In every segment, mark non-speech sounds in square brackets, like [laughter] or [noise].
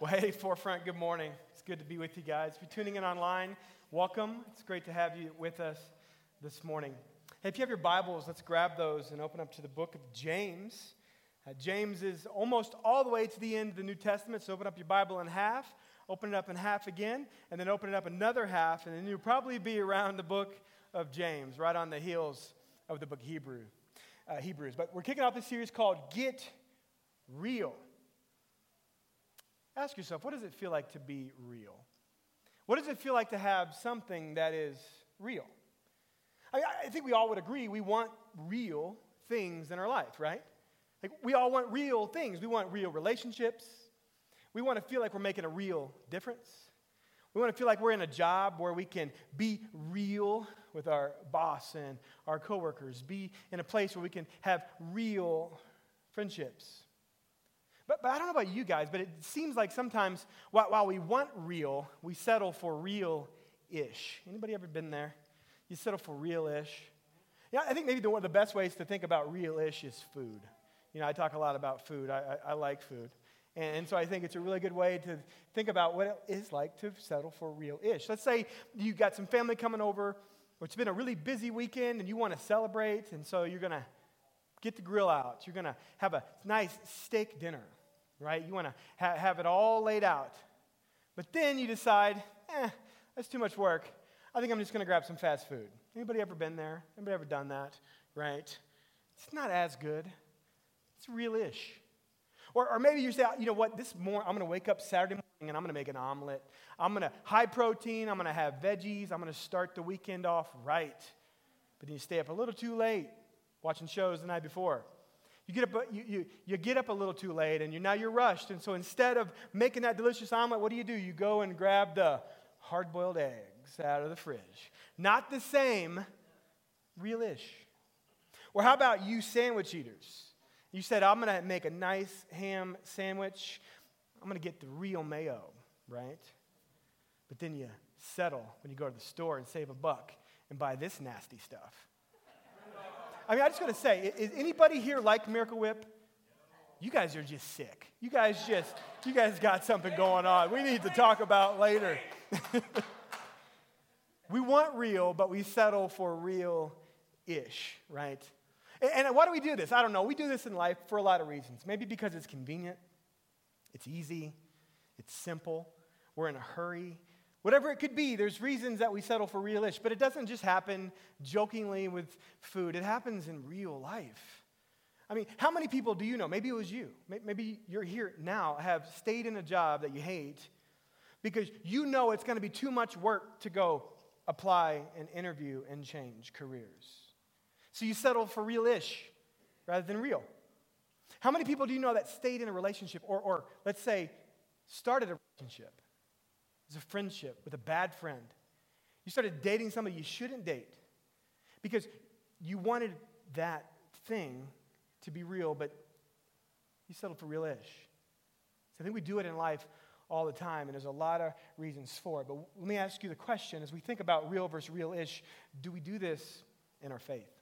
Well, hey, Forefront, good morning. It's good to be with you guys. If you're tuning in online, welcome. It's great to have you with us this morning. Hey, if you have your Bibles, let's grab those and open up to the book of James. Uh, James is almost all the way to the end of the New Testament, so open up your Bible in half, open it up in half again, and then open it up another half, and then you'll probably be around the book of James, right on the heels of the book Hebrew, uh, Hebrews. But we're kicking off a series called Get Real. Ask yourself, what does it feel like to be real? What does it feel like to have something that is real? I, I think we all would agree we want real things in our life, right? Like we all want real things. We want real relationships. We want to feel like we're making a real difference. We want to feel like we're in a job where we can be real with our boss and our coworkers, be in a place where we can have real friendships. But, but I don't know about you guys, but it seems like sometimes while, while we want real, we settle for real-ish. Anybody ever been there? You settle for real-ish. Yeah, I think maybe the, one of the best ways to think about real-ish is food. You know, I talk a lot about food. I, I, I like food. And, and, so I think it's a really good way to think about what it is like to settle for real-ish. Let's say you got some family coming over, or it's been a really busy weekend, and you want to celebrate, and so you're going to get the grill out. You're going to have a nice steak dinner right? You want to ha- have it all laid out. But then you decide, eh, that's too much work. I think I'm just going to grab some fast food. Anybody ever been there? Anybody ever done that? Right? It's not as good. It's real-ish. Or, or maybe you say, you know what, this morning, I'm going to wake up Saturday morning and I'm going to make an omelet. I'm going to, high protein, I'm going to have veggies. I'm going to start the weekend off right. But then you stay up a little too late watching shows the night before. You get, up, uh, you, you, you get up a little too late and you, now you're rushed. And so instead of making that delicious omelet, what do you do? You go and grab the hard boiled eggs out of the fridge. Not the same, real-ish. Or how about you sandwich eaters? You said, I'm going to make a nice ham sandwich. I'm going to get the real mayo, right? But then you settle when you go to the store and save a buck and buy this nasty stuff. I mean, I just got to say, is anybody here like Miracle Whip? You guys are just sick. You guys just, you guys got something going on. We need to talk about later. [laughs] we want real, but we settle for real ish, right? And, and why do we do this? I don't know. We do this in life for a lot of reasons. Maybe because it's convenient, it's easy, it's simple, we're in a hurry, Whatever it could be, there's reasons that we settle for realish, but it doesn't just happen jokingly with food, it happens in real life. I mean, how many people do you know? Maybe it was you. Maybe you're here now, have stayed in a job that you hate because you know it's going to be too much work to go apply and interview and change careers. So you settle for realish rather than real. How many people do you know that stayed in a relationship or, or let's say, started a relationship? It's a friendship with a bad friend. You started dating somebody you shouldn't date because you wanted that thing to be real, but you settled for real ish. So I think we do it in life all the time, and there's a lot of reasons for it. But let me ask you the question as we think about real versus real ish, do we do this in our faith?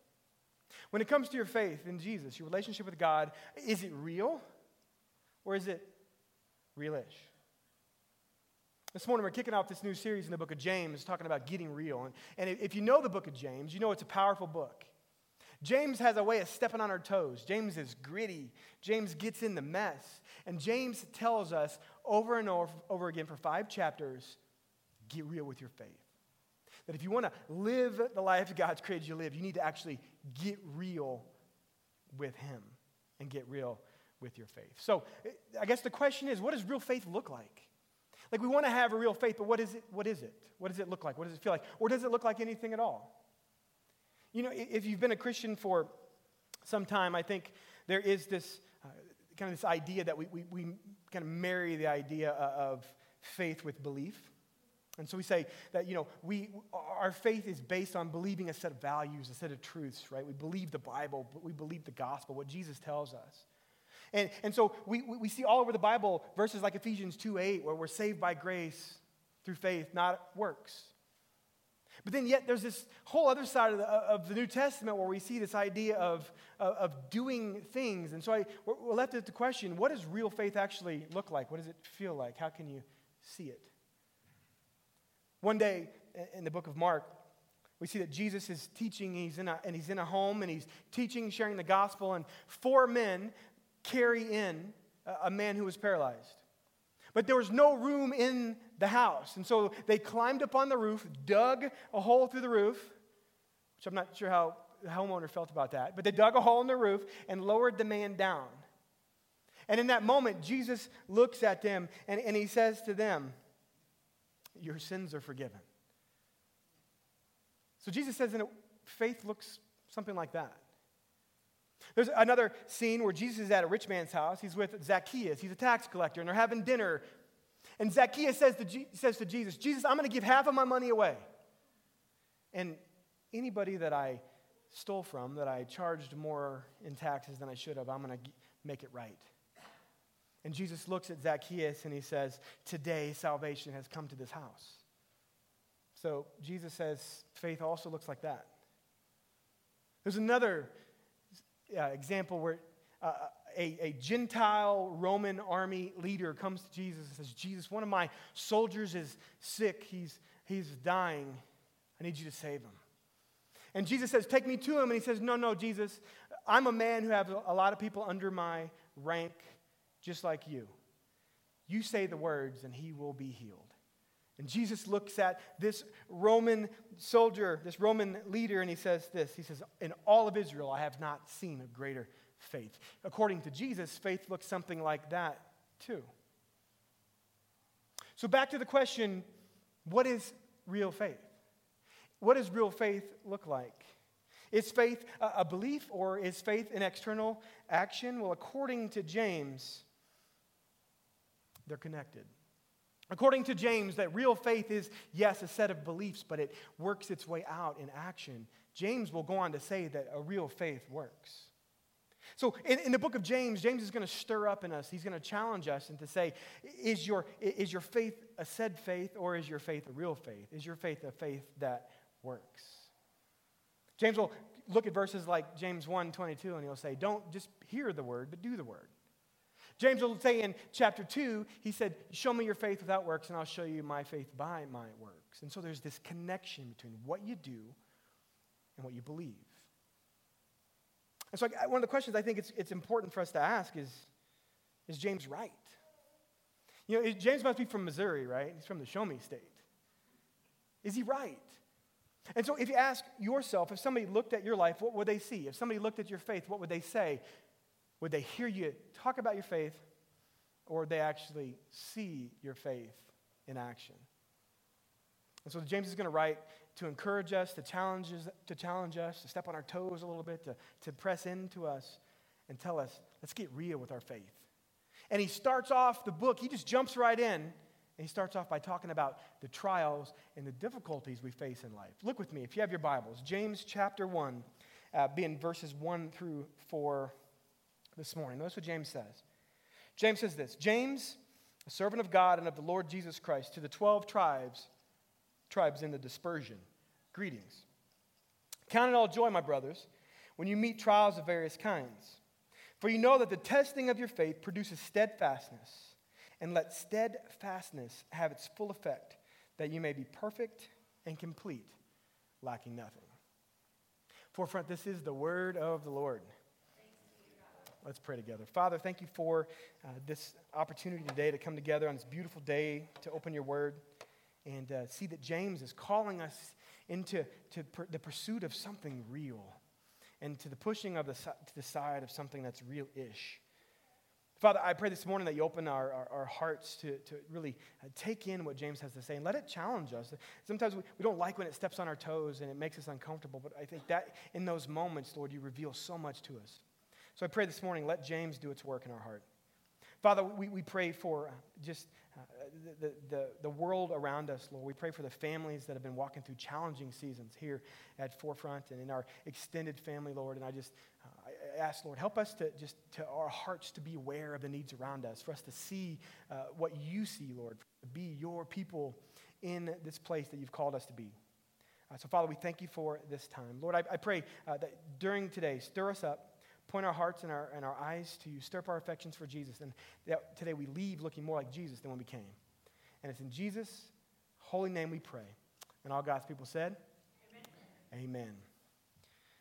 When it comes to your faith in Jesus, your relationship with God, is it real or is it real ish? This morning, we're kicking off this new series in the book of James, talking about getting real. And, and if you know the book of James, you know it's a powerful book. James has a way of stepping on our toes. James is gritty. James gets in the mess. And James tells us over and over, over again for five chapters get real with your faith. That if you want to live the life God's created you to live, you need to actually get real with Him and get real with your faith. So I guess the question is what does real faith look like? Like we want to have a real faith, but what is it? What is it? What does it look like? What does it feel like? Or does it look like anything at all? You know, if you've been a Christian for some time, I think there is this uh, kind of this idea that we, we, we kind of marry the idea of faith with belief. And so we say that, you know, we, our faith is based on believing a set of values, a set of truths, right? We believe the Bible, but we believe the gospel, what Jesus tells us. And, and so we, we see all over the Bible verses like Ephesians 2 8, where we're saved by grace through faith, not works. But then, yet, there's this whole other side of the, of the New Testament where we see this idea of, of, of doing things. And so I, we're left with the question what does real faith actually look like? What does it feel like? How can you see it? One day in the book of Mark, we see that Jesus is teaching, he's in a, and he's in a home, and he's teaching, sharing the gospel, and four men carry in a, man who was paralyzed. But there was no room in the house. And so they climbed up on the roof, dug a hole through the roof, which I'm not sure how the homeowner felt about that, but they dug a hole in the roof and lowered the man down. And in that moment, Jesus looks at them and, and he says to them, Your sins are forgiven. So Jesus says, and faith looks something like that. There's another scene where Jesus is at a rich man's house. He's with Zacchaeus. He's a tax collector, and they're having dinner. And Zacchaeus says to, Je- says to Jesus, Jesus, I'm going to give half of my money away. And anybody that I stole from, that I charged more in taxes than I should have, I'm going to g- make it right. And Jesus looks at Zacchaeus and he says, Today salvation has come to this house. So Jesus says faith also looks like that. There's another uh, example where uh, a, a Gentile Roman army leader comes to Jesus and says, Jesus, one of my soldiers is sick. He's, he's dying. I need you to save him. And Jesus says, Take me to him. And he says, No, no, Jesus, I'm a man who has a lot of people under my rank, just like you. You say the words, and he will be healed. And Jesus looks at this Roman soldier, this Roman leader, and he says this He says, In all of Israel, I have not seen a greater faith. According to Jesus, faith looks something like that too. So, back to the question what is real faith? What does real faith look like? Is faith a belief or is faith an external action? Well, according to James, they're connected. According to James, that real faith is, yes, a set of beliefs, but it works its way out in action. James will go on to say that a real faith works. So, in, in the book of James, James is going to stir up in us. He's going to challenge us and to say, is your, is your faith a said faith or is your faith a real faith? Is your faith a faith that works? James will look at verses like James 1 22 and he'll say, Don't just hear the word, but do the word. James will say in chapter 2, he said, Show me your faith without works, and I'll show you my faith by my works. And so there's this connection between what you do and what you believe. And so, I, one of the questions I think it's, it's important for us to ask is Is James right? You know, James must be from Missouri, right? He's from the Show Me state. Is he right? And so, if you ask yourself, if somebody looked at your life, what would they see? If somebody looked at your faith, what would they say? Would they hear you talk about your faith, or would they actually see your faith in action? And so James is going to write to encourage us, to challenge us, to challenge us, to step on our toes a little bit, to, to press into us and tell us, let's get real with our faith. And he starts off the book, he just jumps right in, and he starts off by talking about the trials and the difficulties we face in life. Look with me, if you have your Bibles, James chapter 1, uh, being verses 1 through 4 this morning. Notice what James says. James says this James, a servant of God and of the Lord Jesus Christ, to the 12 tribes, tribes in the dispersion, greetings. Count it all joy, my brothers, when you meet trials of various kinds. For you know that the testing of your faith produces steadfastness, and let steadfastness have its full effect, that you may be perfect and complete, lacking nothing. Forefront, this is the word of the Lord. Let's pray together. Father, thank you for uh, this opportunity today to come together on this beautiful day to open your word and uh, see that James is calling us into to per- the pursuit of something real and to the pushing of the, to the side of something that's real ish. Father, I pray this morning that you open our, our, our hearts to, to really uh, take in what James has to say and let it challenge us. Sometimes we, we don't like when it steps on our toes and it makes us uncomfortable, but I think that in those moments, Lord, you reveal so much to us. So I pray this morning, let James do its work in our heart. Father, we, we pray for uh, just uh, the, the, the world around us, Lord. We pray for the families that have been walking through challenging seasons here at Forefront and in our extended family, Lord. And I just uh, I ask, Lord, help us to just, to our hearts to be aware of the needs around us, for us to see uh, what you see, Lord, to be your people in this place that you've called us to be. So, Father, we thank you for this time. Lord, I, I pray that during today, stir us up, point our hearts and our, and our eyes to you, stir up our affections for Jesus, and that today we leave looking more like Jesus than when we came. And it's in Jesus' holy name we pray. And all God's people said, Amen. Amen.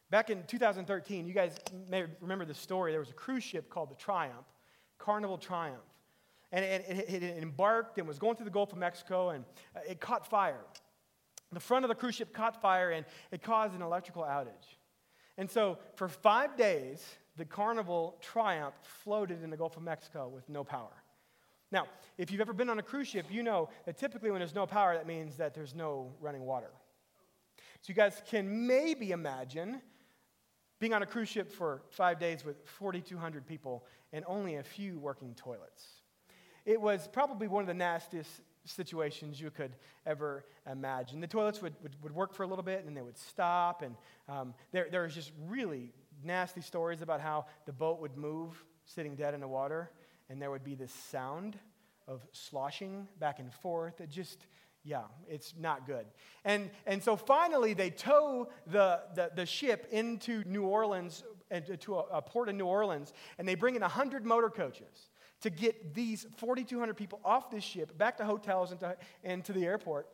Back in 2013, you guys may remember the story. There was a cruise ship called the Triumph, Carnival Triumph. And it, it, it embarked and was going through the Gulf of Mexico, and uh, it caught fire. The front of the cruise ship caught fire, and it caused an electrical outage. And so, for five days, the Carnival Triumph floated in the Gulf of Mexico with no power. Now, if you've ever been on a cruise ship, you know that typically when there's no power, that means that there's no running water. So, you guys can maybe imagine being on a cruise ship for five days with 4,200 people and only a few working toilets. It was probably one of the nastiest situations you could ever imagine. The toilets would, would, would work for a little bit and then they would stop. And um, there, there was just really nasty stories about how the boat would move sitting dead in the water and there would be this sound of sloshing back and forth. It just, yeah, it's not good. And, and so finally, they tow the, the, the ship into New Orleans, to a, a port in New Orleans, and they bring in 100 motor coaches to get these 4,200 people off this ship back to hotels and to, and to the airport.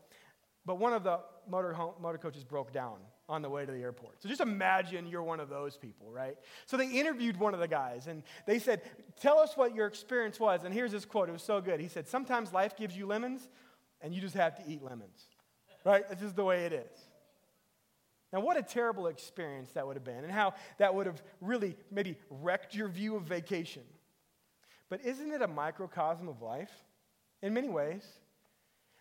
But one of the motor, motor coaches broke down on the way to the airport. So just imagine you're one of those people, right? So they interviewed one of the guys and they said, Tell us what your experience was. And here's this quote. It was so good. He said, Sometimes life gives you lemons and you just have to eat lemons, right? This is the way it is. Now, what a terrible experience that would have been, and how that would have really maybe wrecked your view of vacation. But isn't it a microcosm of life in many ways?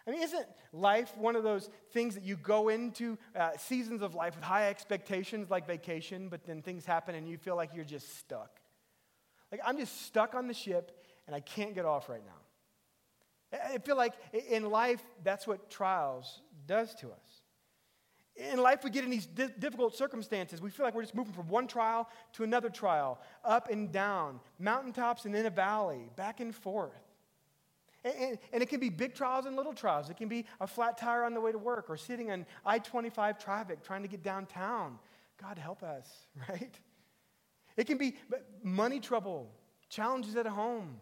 I mean, isn't life one of those things that you go into uh, seasons of life with high expectations like vacation, but then things happen and you feel like you're just stuck? Like, I'm just stuck on the ship and I can't get off right now. I feel like in life, that's what trials does to us. In life, we get in these di- difficult circumstances. We feel like we're just moving from one trial to another trial, up and down, mountaintops and in a valley, back and forth. And, and, and, it can be big trials and little trials. It can be a flat tire on the way to work or sitting in I 25 traffic trying to get downtown. God help us, [laughs] right? It can be money trouble, challenges at home.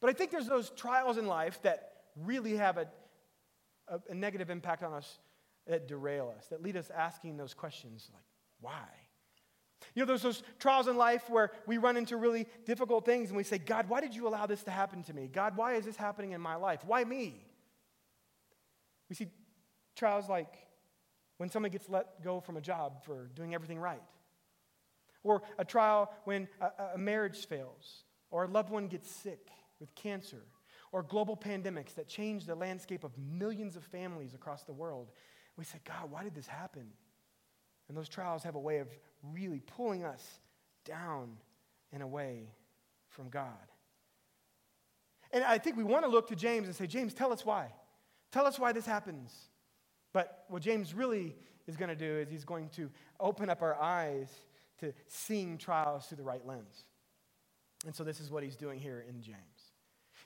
But I think there's those trials in life that really have a, a, a negative impact on us that derail us, that lead us asking those questions like, why? You know, there's those trials in life where we run into really difficult things and we say, God, why did you allow this to happen to me? God, why is this happening in my life? Why me? We see trials like when someone gets let go from a job for doing everything right, or a trial when a, a marriage fails, or a loved one gets sick with cancer, or global pandemics that change the landscape of millions of families across the world. We say, God, why did this happen? And those trials have a way of really pulling us down and away from God. And I think we want to look to James and say, James, tell us why. Tell us why this happens. But what James really is going to do is he's going to open up our eyes to seeing trials through the right lens. And so this is what he's doing here in James.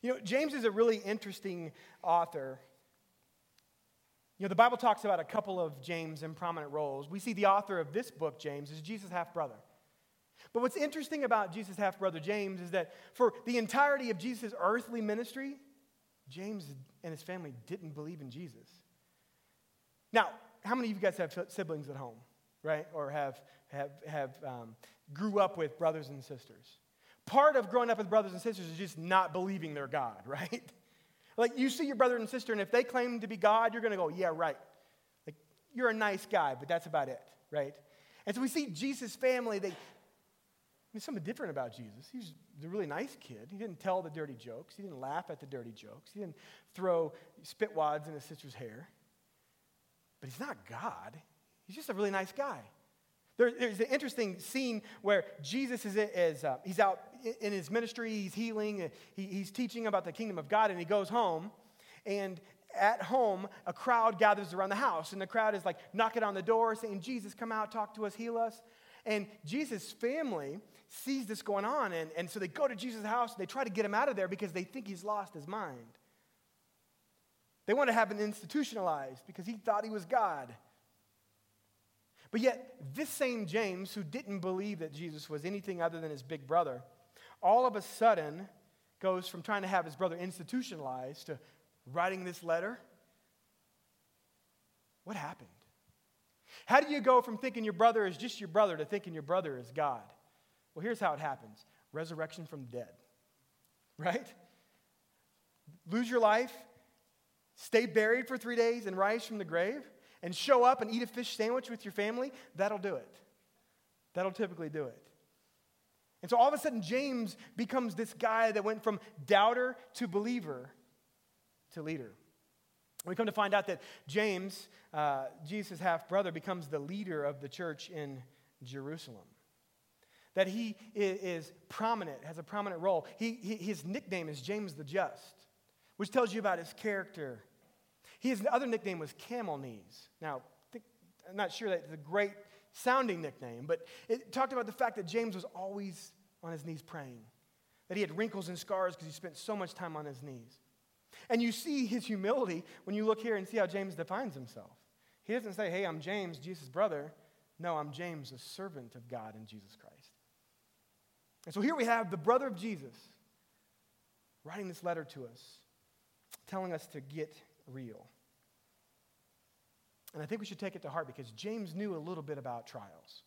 You know, James is a really interesting author you know, the Bible talks about a couple of James in prominent roles. We see the author of this book, James, is Jesus' half brother. But what's interesting about Jesus' half brother, James, is that for the entirety of Jesus' earthly ministry, James and his family didn't believe in Jesus. Now, how many of you guys have siblings at home, right? Or have, have, have um, grew up with brothers and sisters? Part of growing up with brothers and sisters is just not believing their God, [laughs] right? Like you see your brother and sister, and if they claim to be God, you're going to go, yeah, right. Like you're a nice guy, but that's about it, right? And so we see Jesus' family, they, I mean, something different about Jesus. He's a really nice kid. He didn't tell the dirty jokes. He didn't laugh at the dirty jokes. He didn't throw spit wads in his sister's hair. But he's not God. He's just a really nice guy. There, there's an interesting scene where Jesus is, is uh, he's out in his ministry, he's healing, uh, he, he's teaching about the kingdom of God, and he goes home. And at home, a crowd gathers around the house, and the crowd is like knocking on the door, saying, Jesus, come out, talk to us, heal us. And Jesus' family sees this going on, and, and so they go to Jesus' house, and they try to get him out of there because they think he's lost his mind. They want to have him institutionalized because he thought he was God. But yet, this same James, who didn't believe that Jesus was anything other than his big brother, all of a sudden goes from trying to have his brother institutionalized to writing this letter. What happened? How do you go from thinking your brother is just your brother to thinking your brother is God? Well, here's how it happens resurrection from the dead, right? Lose your life, stay buried for three days, and rise from the grave, and show up and eat a fish sandwich with your family. That'll do it. That'll typically do it. And so all of a sudden, James becomes this guy that went from doubter to believer to leader. We come to find out that James, uh, Jesus' half brother, becomes the leader of the church in Jerusalem. That he is prominent, has a prominent role. He, he, his nickname is James the Just, which tells you about his character. His other nickname was Camel Knees. Now, think, I'm not sure that's a great sounding nickname, but it talked about the fact that James was always on his knees praying, that he had wrinkles and scars because he spent so much time on his knees. And you see his humility when you look here and see how James defines himself. He doesn't say, Hey, I'm James, Jesus' brother. No, I'm James, a servant of God in Jesus Christ. And so here we have the brother of Jesus writing this letter to us, telling us to get real. And I think we should take it to heart because James knew a little bit about trials.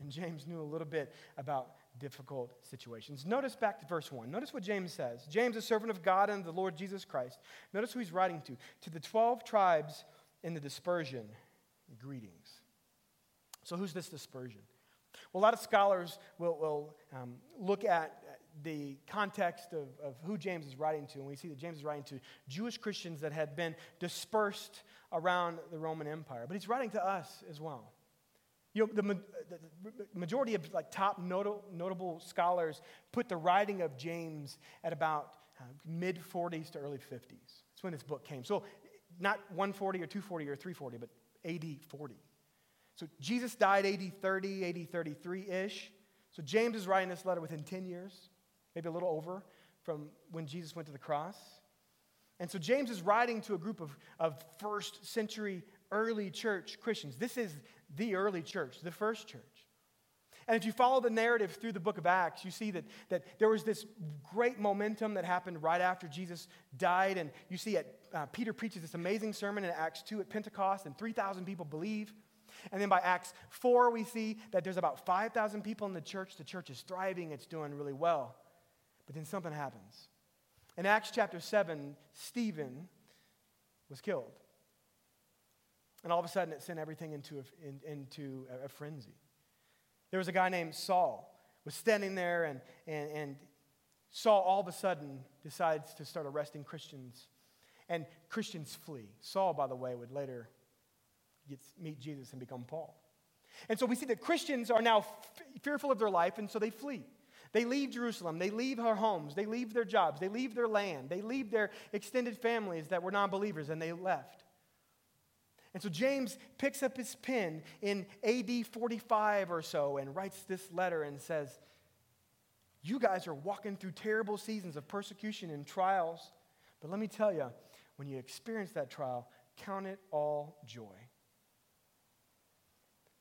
And James knew a little bit about difficult situations. Notice back to verse 1. Notice what James says. James, a servant of God and the Lord Jesus Christ. Notice who he's writing to. To the 12 tribes in the dispersion, greetings. So, who's this dispersion? Well, a lot of scholars will, will um, look at the context of, of who James is writing to, and we see that James is writing to Jewish Christians that had been dispersed around the Roman Empire. But he's writing to us as well. You know, the, the majority of like top notable, notable scholars put the writing of James at about uh, mid 40s to early 50s. That's when this book came. So not 140 or 240 or 340, but AD 40. So Jesus died AD 30, AD 33 ish. So James is writing this letter within 10 years, maybe a little over, from when Jesus went to the cross. And so James is writing to a group of, of first century early church Christians. This is the early church, the first church. And if you follow the narrative through the book of Acts, you see that, that there was this great momentum that happened right after Jesus died. And you see at, uh, Peter preaches this amazing sermon in Acts 2 at Pentecost, and 3,000 people believe. And then by Acts 4, we see that there's about 5,000 people in the church. The church is thriving, it's doing really well. But then something happens. In Acts chapter 7, Stephen was killed. And all of a sudden, it sent everything into a, in, into a, a frenzy. There was a guy named Saul was standing there, and, and, and Saul all of a sudden decides to start arresting Christians. And Christians flee. Saul, by the way, would later get, meet Jesus and become Paul. And so we see that Christians are now f- fearful of their life, and so they flee. They leave Jerusalem. They leave their homes. They leave their jobs. They leave their land. They leave their extended families that were non believers, and they left. And so James picks up his pen in AD 45 or so and writes this letter and says, You guys are walking through terrible seasons of persecution and trials. But let me tell you, when you experience that trial, count it all joy.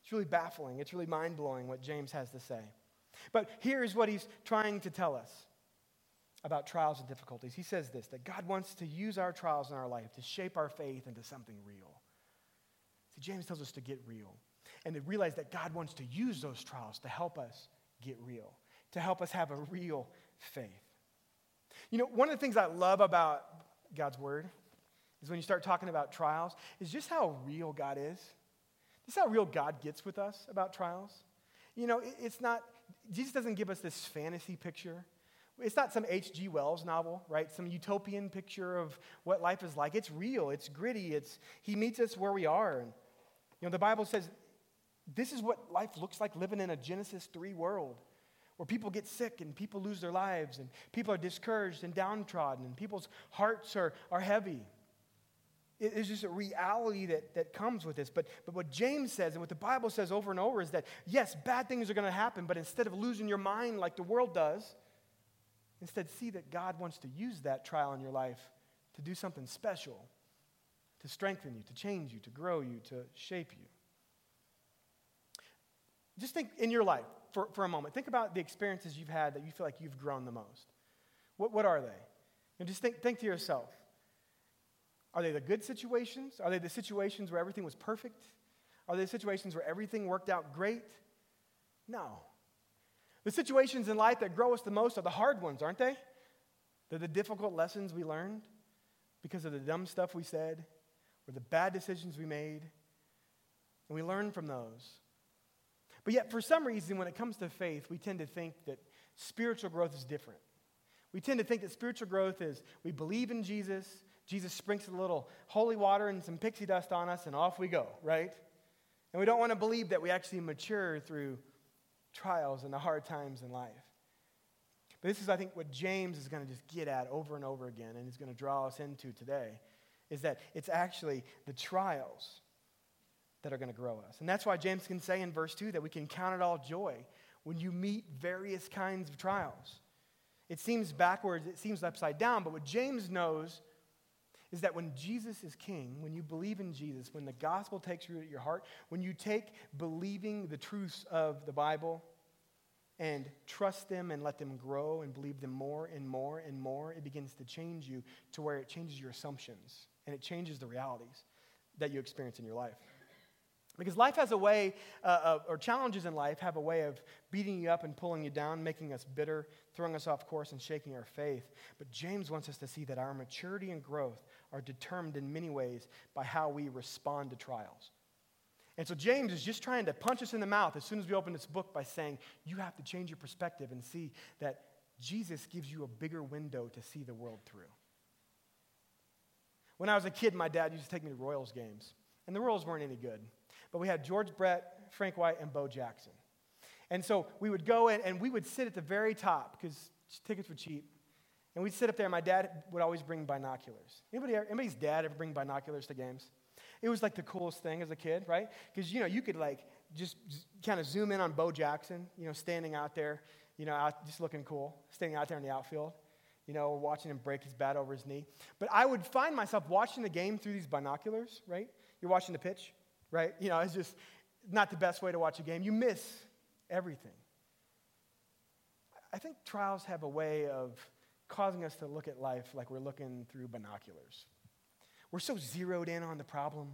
It's really baffling. It's really mind blowing what James has to say. But here's what he's trying to tell us about trials and difficulties. He says this that God wants to use our trials in our life to shape our faith into something real. See, James tells us to get real and to realize that God wants to use those trials to help us get real, to help us have a real faith. You know, one of the things I love about God's word is when you start talking about trials, is just how real God is. This is how real God gets with us about trials. You know, it's not, Jesus doesn't give us this fantasy picture. It's not some H.G. Wells novel, right? Some utopian picture of what life is like. It's real, it's gritty, it's, he meets us where we are. And you know, the Bible says this is what life looks like living in a Genesis 3 world where people get sick and people lose their lives and people are discouraged and downtrodden and people's hearts are, are heavy. It's just a reality that, that comes with this. But, but what James says and what the Bible says over and over is that, yes, bad things are going to happen, but instead of losing your mind like the world does, instead see that God wants to use that trial in your life to do something special to strengthen you, to change you, to grow you, to shape you. Just think in your life for, for a moment. Think about the experiences you've had that you feel like you've grown the most. What, what are they? And just think, think to yourself are they the good situations? Are they the situations where everything was perfect? Are they the situations where everything worked out great? No. The situations in life that grow us the most are the hard ones, aren't they? They're the difficult lessons we learned because of the dumb stuff we said or the bad decisions we made. And we learn from those. But yet, for some reason, when it comes to faith, we tend to think that spiritual growth is different. We tend to think that spiritual growth is we believe in Jesus, Jesus sprinkles a little holy water and some pixie dust on us, and off we go, right? And we don't want to believe that we actually mature through trials and the hard times in life. But this is, I think, what James is going to just get at over and over again, and he's going to draw us into today, is that it's actually the trials that are going to grow us. And that's why James can say in verse 2 that we can count it all joy when you meet various kinds of trials. It seems backwards, it seems upside down, but what James knows is that when Jesus is king, when you believe in Jesus, when the gospel takes root at your heart, when you take believing the truths of the Bible and trust them and let them grow and believe them more and more and more, it begins to change you to where it changes your assumptions and it changes the realities that you experience in your life. Because life has a way, uh, uh, or challenges in life have a way of beating you up and pulling you down, making us bitter, throwing us off course, and shaking our faith. But James wants us to see that our maturity and growth are determined in many ways by how we respond to trials. And so James is just trying to punch us in the mouth as soon as we open this book by saying, you have to change your perspective and see that Jesus gives you a bigger window to see the world through. When I was a kid, my dad used to take me to Royals games, and the Royals weren't any good. But we had George Brett, Frank White, and Bo Jackson. And so we would go in and we would sit at the very top because tickets were cheap. And we'd sit up there, my dad would always bring binoculars. Anybody, anybody's dad ever bring binoculars to games? It was like the coolest thing as a kid, right? Because, you know, you could like just, just kind of zoom in on Bo Jackson, you know, standing out there, you know, out, just looking cool, standing out there in the outfield, you know, watching him break his bat over his knee. But I would find myself watching the game through these binoculars, right? You're watching the pitch, right? You know, it's just not the best way to watch a game. You miss everything. I think trials have a way of causing us to look at life like we're looking through binoculars. We're so zeroed in on the problem,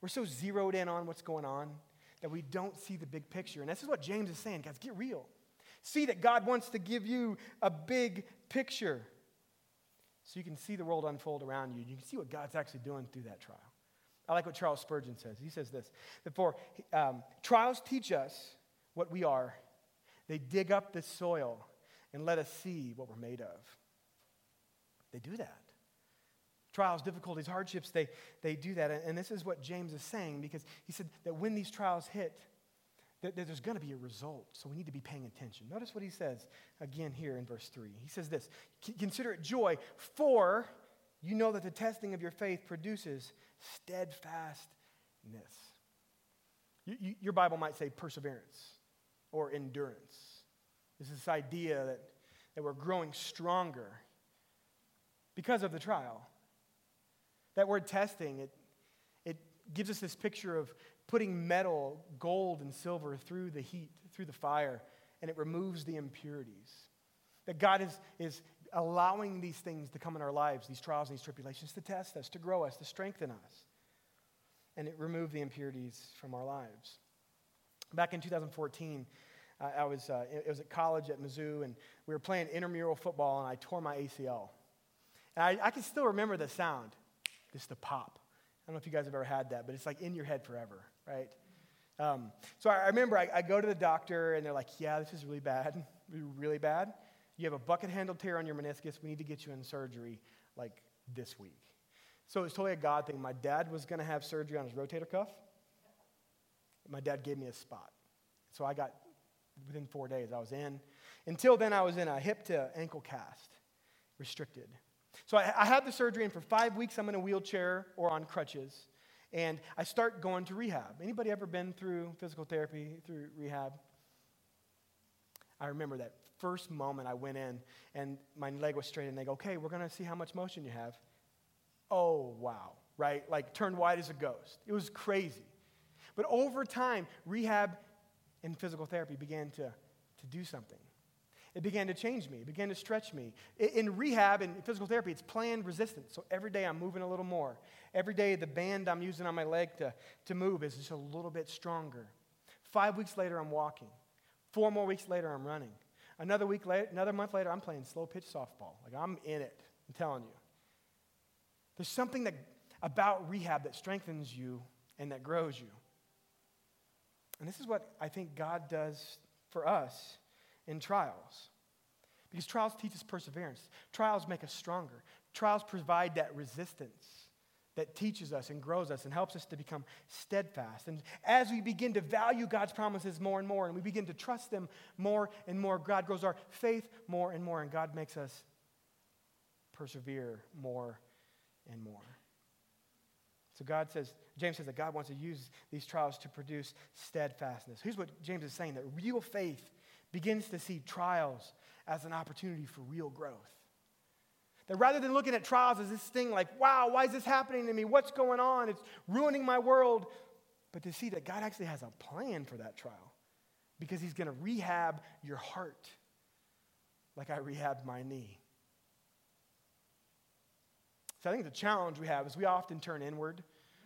we're so zeroed in on what's going on that we don't see the big picture. And this is what James is saying guys, get real. See that God wants to give you a big picture so you can see the world unfold around you. You can see what God's actually doing through that trial. I like what Charles Spurgeon says. He says this that for um, trials teach us what we are, they dig up the soil and let us see what we're made of. They do that. Trials, difficulties, hardships, they, they do that. And this is what James is saying because he said that when these trials hit, that, that there's going to be a result. So we need to be paying attention. Notice what he says again here in verse 3. He says this Consider it joy, for you know that the testing of your faith produces steadfastness. You, you, your Bible might say perseverance or endurance. This is this idea that, that we're growing stronger because of the trial. That word testing, it, it gives us this picture of putting metal, gold, and silver through the heat, through the fire, and it removes the impurities. That God is, is allowing these things to come in our lives, these trials and these tribulations, to test us, to grow us, to strengthen us. And it removed the impurities from our lives. Back in 2014, uh, I was, uh, it was at college at Mizzou, and we were playing intramural football, and I tore my ACL. And I, I can still remember the sound, just the pop. I don't know if you guys have ever had that, but it's like in your head forever, right? Um, so I, I remember I, I, go to the doctor, and they're like, yeah, this is really bad, really bad. You have a bucket handle tear on your meniscus. We need to get you in surgery like this week. So it was totally a God thing. My dad was going to have surgery on his rotator cuff. My dad gave me a spot. So I got, within four days, I was in. Until then, I was in a hip to ankle cast, restricted. So I, I had the surgery, and for five weeks, I'm in a wheelchair or on crutches. And I start going to rehab. Anybody ever been through physical therapy, through rehab? I remember that first moment I went in and my leg was straight, and they go, okay, we're going to see how much motion you have. Oh, wow. right? Like turned white as a ghost. It was crazy. But over time, rehab and physical therapy began to, to do something. It began to change me. It began to stretch me. In rehab and physical therapy, it's planned resistance. So every day I'm moving a little more. Every day the band I'm using on my leg to, to move is just a little bit stronger. Five weeks later, I'm walking. Four more weeks later, I'm running. Another week later, another month later, I'm playing slow pitch softball. Like I'm in it. I'm telling you. There's something that about rehab that strengthens you and that grows you. And this is what I think God does for us in trials. Because trials teach us perseverance. Trials make us stronger. Trials provide that resistance that teaches us and grows us and helps us to become steadfast. And as we begin to value God's promises more and more and we begin to trust them more and more, God grows our faith more and more, and God makes us persevere more and more. So God says, James says that God wants to use these trials to produce steadfastness. Here's what James is saying that real faith begins to see trials as an opportunity for real growth. That rather than looking at trials as this thing like, wow, why is this happening to me? What's going on? It's ruining my world. But to see that God actually has a plan for that trial because He's going to rehab your heart like I rehabbed my knee. So I think the challenge we have is we often turn inward.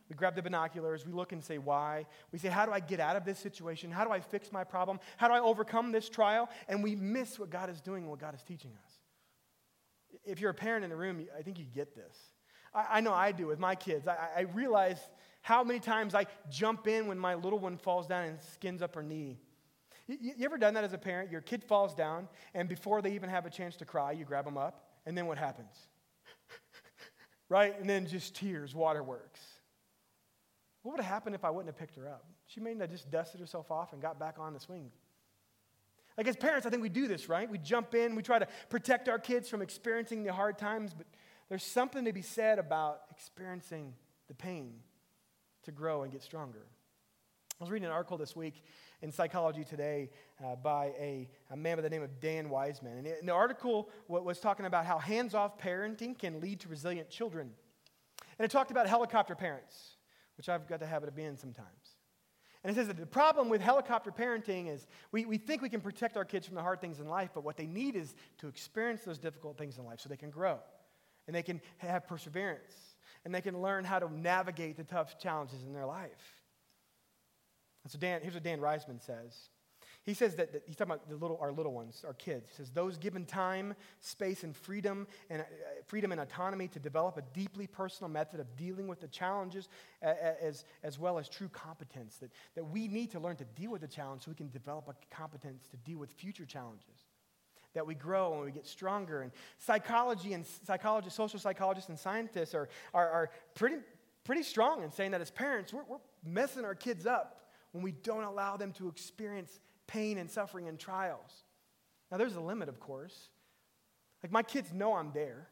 We grab the binoculars, we look and say, why? We say, how do I get out of this situation? How do I fix my problem? How do I overcome this trial? And we miss what God is doing and what God is teaching us. If you're a parent in the room, I think you get this. I, I know I do with my kids. I, I realize how many times I jump in when my little one falls down and skins up her knee. You, you ever done that as a parent? Your kid falls down, and before they even have a chance to cry, you grab them up, and then what happens? [laughs] right? And then just tears, waterworks. What would have happened if I wouldn't have picked her up? She may have just dusted herself off and got back on the swing. Like as parents, I think we do this, right? We jump in, we try to protect our kids from experiencing the hard times, but there's something to be said about experiencing the pain to grow and get stronger. I was reading an article this week in Psychology Today uh, by a, a, man by the name of Dan Wiseman. And, the article was talking about how hands off parenting can lead to resilient children. And it talked about helicopter parents, which I've got the habit of being sometimes. And it says that the problem with helicopter parenting is we, we think we can protect our kids from the hard things in life, but what they need is to experience those difficult things in life so they can grow and they can have perseverance and they can learn how to navigate the tough challenges in their life. And so Dan, here's what Dan Reisman says. He says that, that, he's talking about the little, our little ones, our kids. He says those given time, space, and freedom and uh, freedom and autonomy to develop a deeply personal method of dealing with the challenges, as, as well as true competence. That, that we need to learn to deal with the challenge so we can develop a competence to deal with future challenges. That we grow and we get stronger. And psychology and psychologists, social psychologists, and scientists are, are, are pretty, pretty strong in saying that as parents, we're, we're messing our kids up when we don't allow them to experience pain and suffering and trials. Now, there's a limit, of course. Like, my kids know I'm there.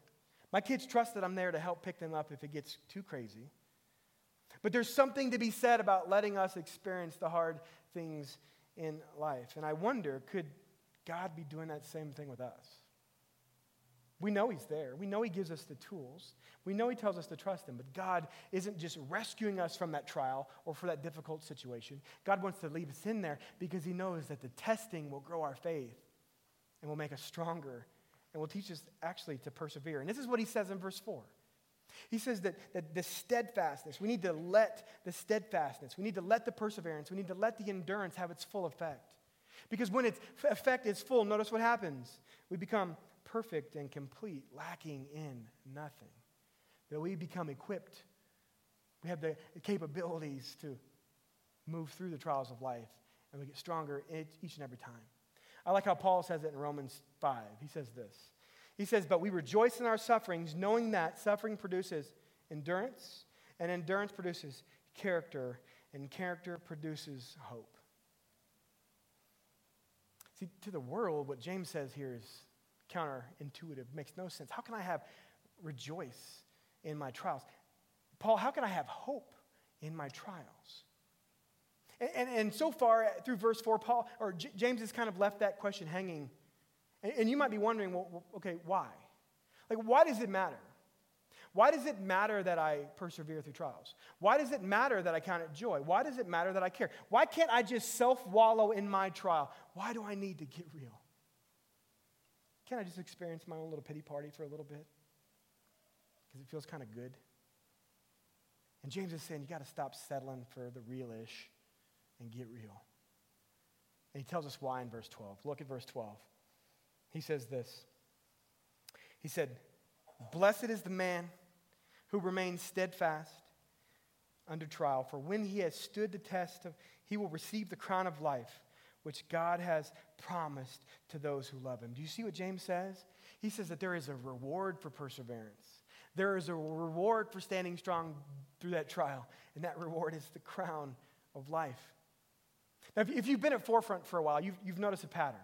My kids trust that I'm there to help pick them up if it gets too crazy. But there's something to be said about letting us experience the hard things in life. And I wonder could God be doing that same thing with us? We know He's there. We know He gives us the tools. We know He tells us to trust Him. But God isn't just rescuing us from that trial or for that difficult situation. God wants to leave us in there because He knows that the testing will grow our faith and will make us stronger and will teach us actually to persevere. And this is what He says in verse 4. He says that, that the steadfastness, we need to let the steadfastness, we need to let the perseverance, we need to let the endurance have its full effect. Because when its effect is full, notice what happens. We become perfect and complete, lacking in nothing. That we become equipped. We have the capabilities to move through the trials of life, and we get stronger each and every time. I like how Paul says it in Romans 5. He says this He says, But we rejoice in our sufferings, knowing that suffering produces endurance, and endurance produces character, and character produces hope. See, to the world, what James says here is counterintuitive, makes no sense. How can I have rejoice in my trials? Paul, how can I have hope in my trials? And, and, and so far through verse 4, Paul, or J- James has kind of left that question hanging. And, and you might be wondering, well, okay, why? Like, why does it matter? Why does it matter that I persevere through trials? Why does it matter that I count it joy? Why does it matter that I care? Why can't I just self wallow in my trial? Why do I need to get real? Can't I just experience my own little pity party for a little bit? Because it feels kind of good. And James is saying you got to stop settling for the real ish and get real. And he tells us why in verse 12. Look at verse 12. He says this He said, Blessed is the man who remains steadfast under trial, for when he has stood the test, of, he will receive the crown of life which God has promised to those who love him. Do you see what James says? He says that there is a reward for perseverance. There is a reward for standing strong through that trial, and that reward is the crown of life. Now, if you've been at Forefront for a while, you've, you've noticed a pattern.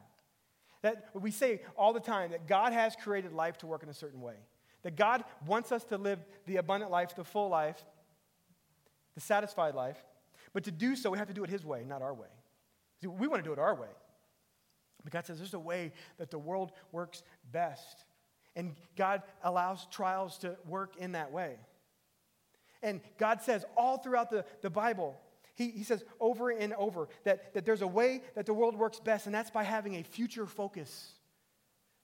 That we say all the time that God has created life to work in a certain way. That God wants us to live the abundant life, the full life, the satisfied life. But to do so, we have to do it His way, not our way. See, we want to do it our way. But God says there's a way that the world works best. And God allows trials to work in that way. And God says all throughout the, the Bible, he, he says over and over that, that there's a way that the world works best, and that's by having a future focus.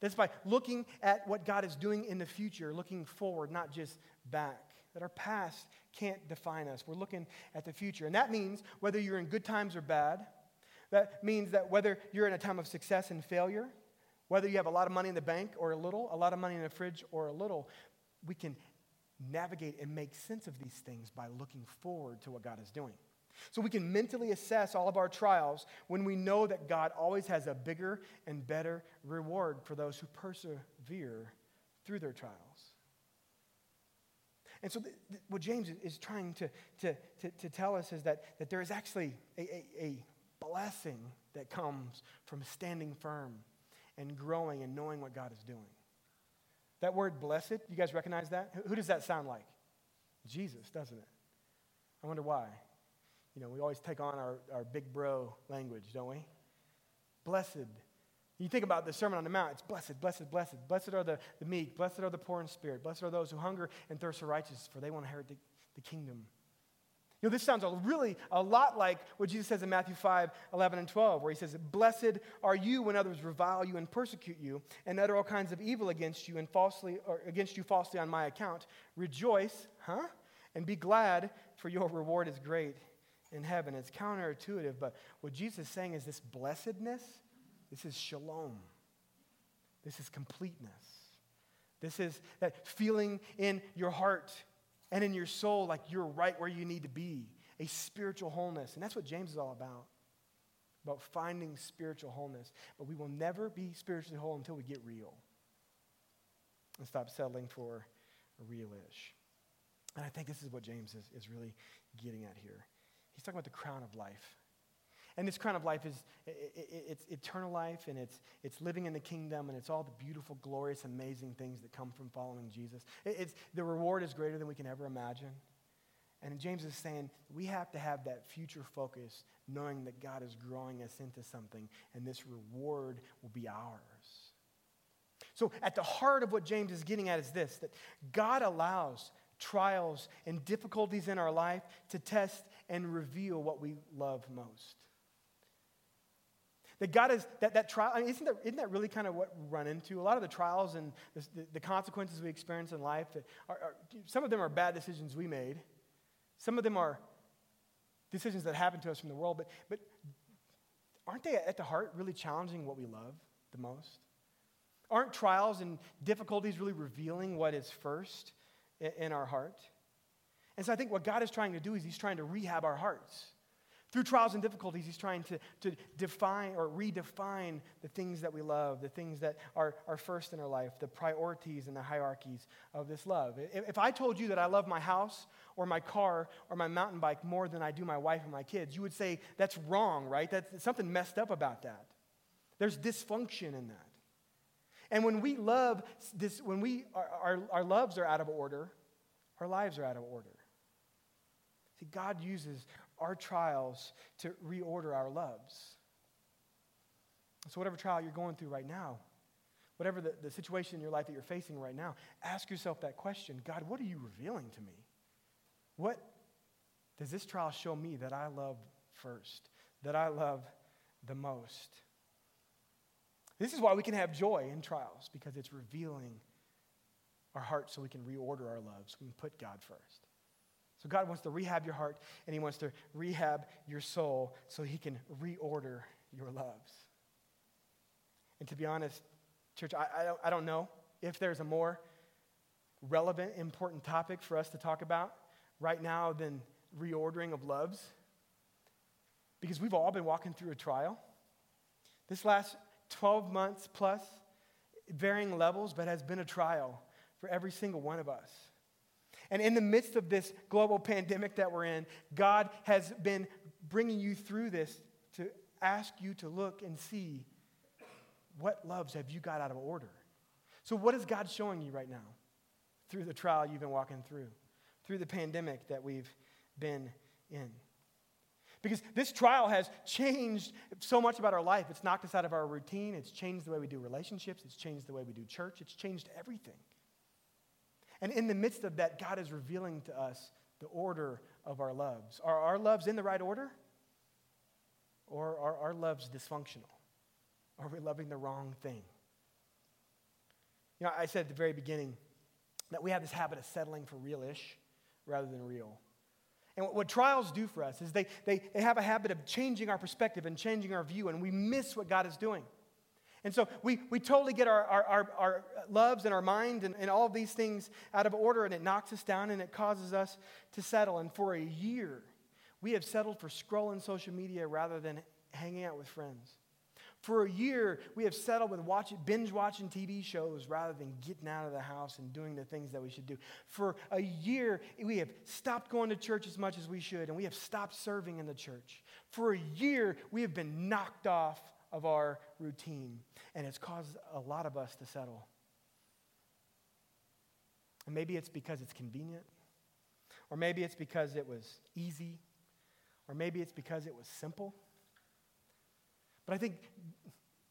That's by looking at what God is doing in the future, looking forward, not just back. That our past can't define us. We're looking at the future. And that means whether you're in good times or bad, that means that whether you're in a time of success and failure, whether you have a lot of money in the bank or a little, a lot of money in the fridge or a little, we can navigate and make sense of these things by looking forward to what God is doing. So we can mentally assess all of our trials when we know that God always has a bigger and better reward for those who persevere through their trials. And so, th- th- what James is trying to, to, to, to, tell us is that, that there is actually a, a, a blessing that comes from standing firm and growing and knowing what God is doing. That word blessed, you guys recognize that? Who does that sound like? Jesus, doesn't it? I wonder why. You know, we always take on our, our big bro language, don't we? Blessed. You think about the Sermon on the Mount, it's blessed, blessed, blessed. Blessed are the, the meek, blessed are the poor in spirit, blessed are those who hunger and thirst for righteousness, for they will inherit the, the kingdom. You know, this sounds a really a lot like what Jesus says in Matthew 5, 11 and 12, where he says, Blessed are you when others revile you and persecute you and utter all kinds of evil against you and falsely or against you falsely on my account. Rejoice, huh? And be glad, for your reward is great in heaven. It's counterintuitive, but what Jesus is saying is this blessedness, this is shalom. This is completeness. This is that feeling in your heart and in your soul like you're right where you need to be, a spiritual wholeness. And that's what James is all about about finding spiritual wholeness. But we will never be spiritually whole until we get real and stop settling for a real ish. And I think this is what James is, is really getting at here. He's talking about the crown of life. And this crown of life is it's eternal life and it's, it's living in the kingdom and it's all the beautiful, glorious, amazing things that come from following Jesus. It's, the reward is greater than we can ever imagine. And James is saying we have to have that future focus, knowing that God is growing us into something and this reward will be ours. So, at the heart of what James is getting at is this that God allows trials and difficulties in our life to test and reveal what we love most. That God is, that, that trial, I mean, isn't that, isn't that really kind of what we run into? A lot of the trials and the, the, consequences we experience in life, are, are, some of them are bad decisions we made. Some of them are decisions that happen to us from the world, but, but aren't they at the heart really challenging what we love the most? Aren't trials and difficulties really revealing what is first in, in our heart? And so I think what God is trying to do is He's trying to rehab our hearts. Through trials and difficulties, He's trying to, to define or redefine the things that we love, the things that are, are first in our life, the priorities and the hierarchies of this love. If, if I told you that I love my house or my car or my mountain bike more than I do my wife and my kids, you would say, that's wrong, right? That's something messed up about that. There's dysfunction in that. And when we love this, when we, our, our, our loves are out of order, our lives are out of order. See, God uses our trials to reorder our loves. So, whatever trial you're going through right now, whatever the, the situation in your life that you're facing right now, ask yourself that question God, what are you revealing to me? What does this trial show me that I love first, that I love the most? This is why we can have joy in trials, because it's revealing our hearts so we can reorder our loves. We can put God first. So God wants to rehab your heart and He wants to rehab your soul so He can reorder your loves. And to be honest, church, I, I, don't, I don't know if there's a more relevant, important topic for us to talk about right now than reordering of loves. Because we've all been walking through a trial. This last 12 months plus, varying levels, but has been a trial for every single one of us. And in the midst of this global pandemic that we're in, God has been bringing you through this to ask you to look and see what loves have you got out of order. So, what is God showing you right now through the trial you've been walking through, through the pandemic that we've been in? Because this trial has changed so much about our life. It's knocked us out of our routine. It's changed the way we do relationships. It's changed the way we do church. It's changed everything. And in the midst of that, God is revealing to us the order of our loves. Are our loves in the right order? Or are our loves dysfunctional? Are we loving the wrong thing? You know, I said at the very beginning that we have this habit of settling for real ish rather than real. And what, what, trials do for us is they, they, they have a habit of changing our perspective and changing our view, and we miss what God is doing. And so we, we totally get our, our, our, our loves and our mind and, and all of these things out of order, and it knocks us down and it causes us to settle. And for a year, we have settled for scrolling social media rather than hanging out with friends. For a year, we have settled with binge watching TV shows rather than getting out of the house and doing the things that we should do. For a year, we have stopped going to church as much as we should, and we have stopped serving in the church. For a year, we have been knocked off of our routine, and it's caused a lot of us to settle. And maybe it's because it's convenient, or maybe it's because it was easy, or maybe it's because it was simple. But I think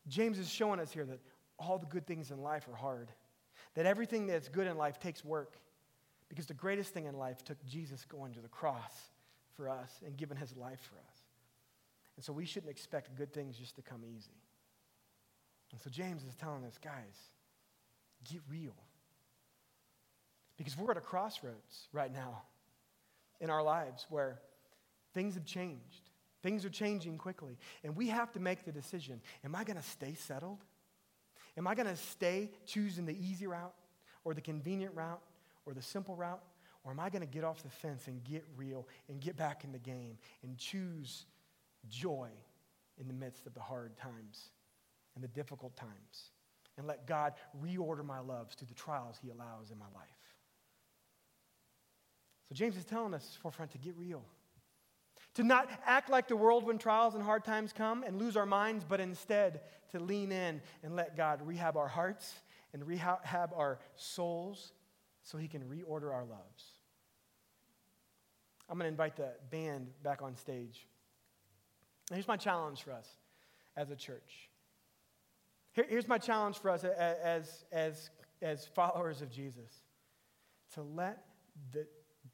James is showing us here that all the good things in life are hard, that everything that's good in life takes work, because the greatest thing in life took Jesus going to the cross for us and giving his life for us. And so we shouldn't expect good things just to come easy. And so James is telling us, guys, get real. Because we're at a crossroads right now in our lives where things have changed. Things are changing quickly. And we have to make the decision am I going to stay settled? Am I going to stay choosing the easy route or the convenient route or the simple route? Or am I going to get off the fence and get real and get back in the game and choose joy in the midst of the hard times and the difficult times. And let God reorder my loves through the trials He allows in my life. So James is telling us, forefront, to get real. To not act like the world when trials and hard times come and lose our minds, but instead to lean in and let God rehab our hearts and rehab our souls so He can reorder our loves. I'm going to invite the band back on stage. Here's my challenge for us as a church. Here, here's my challenge for us as, as, as followers of Jesus to let the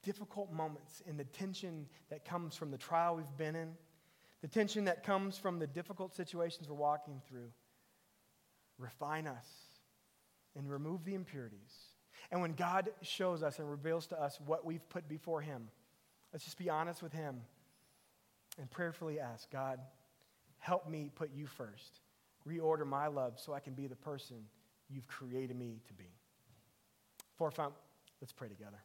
difficult moments and the tension that comes from the trial we've been in, the tension that comes from the difficult situations we're walking through, refine us and remove the impurities. And when God shows us and reveals to us what we've put before Him, let's just be honest with Him and prayerfully ask God, help me put you first. Reorder my love so I can be the person you've created me to be. Forefront, let's pray together.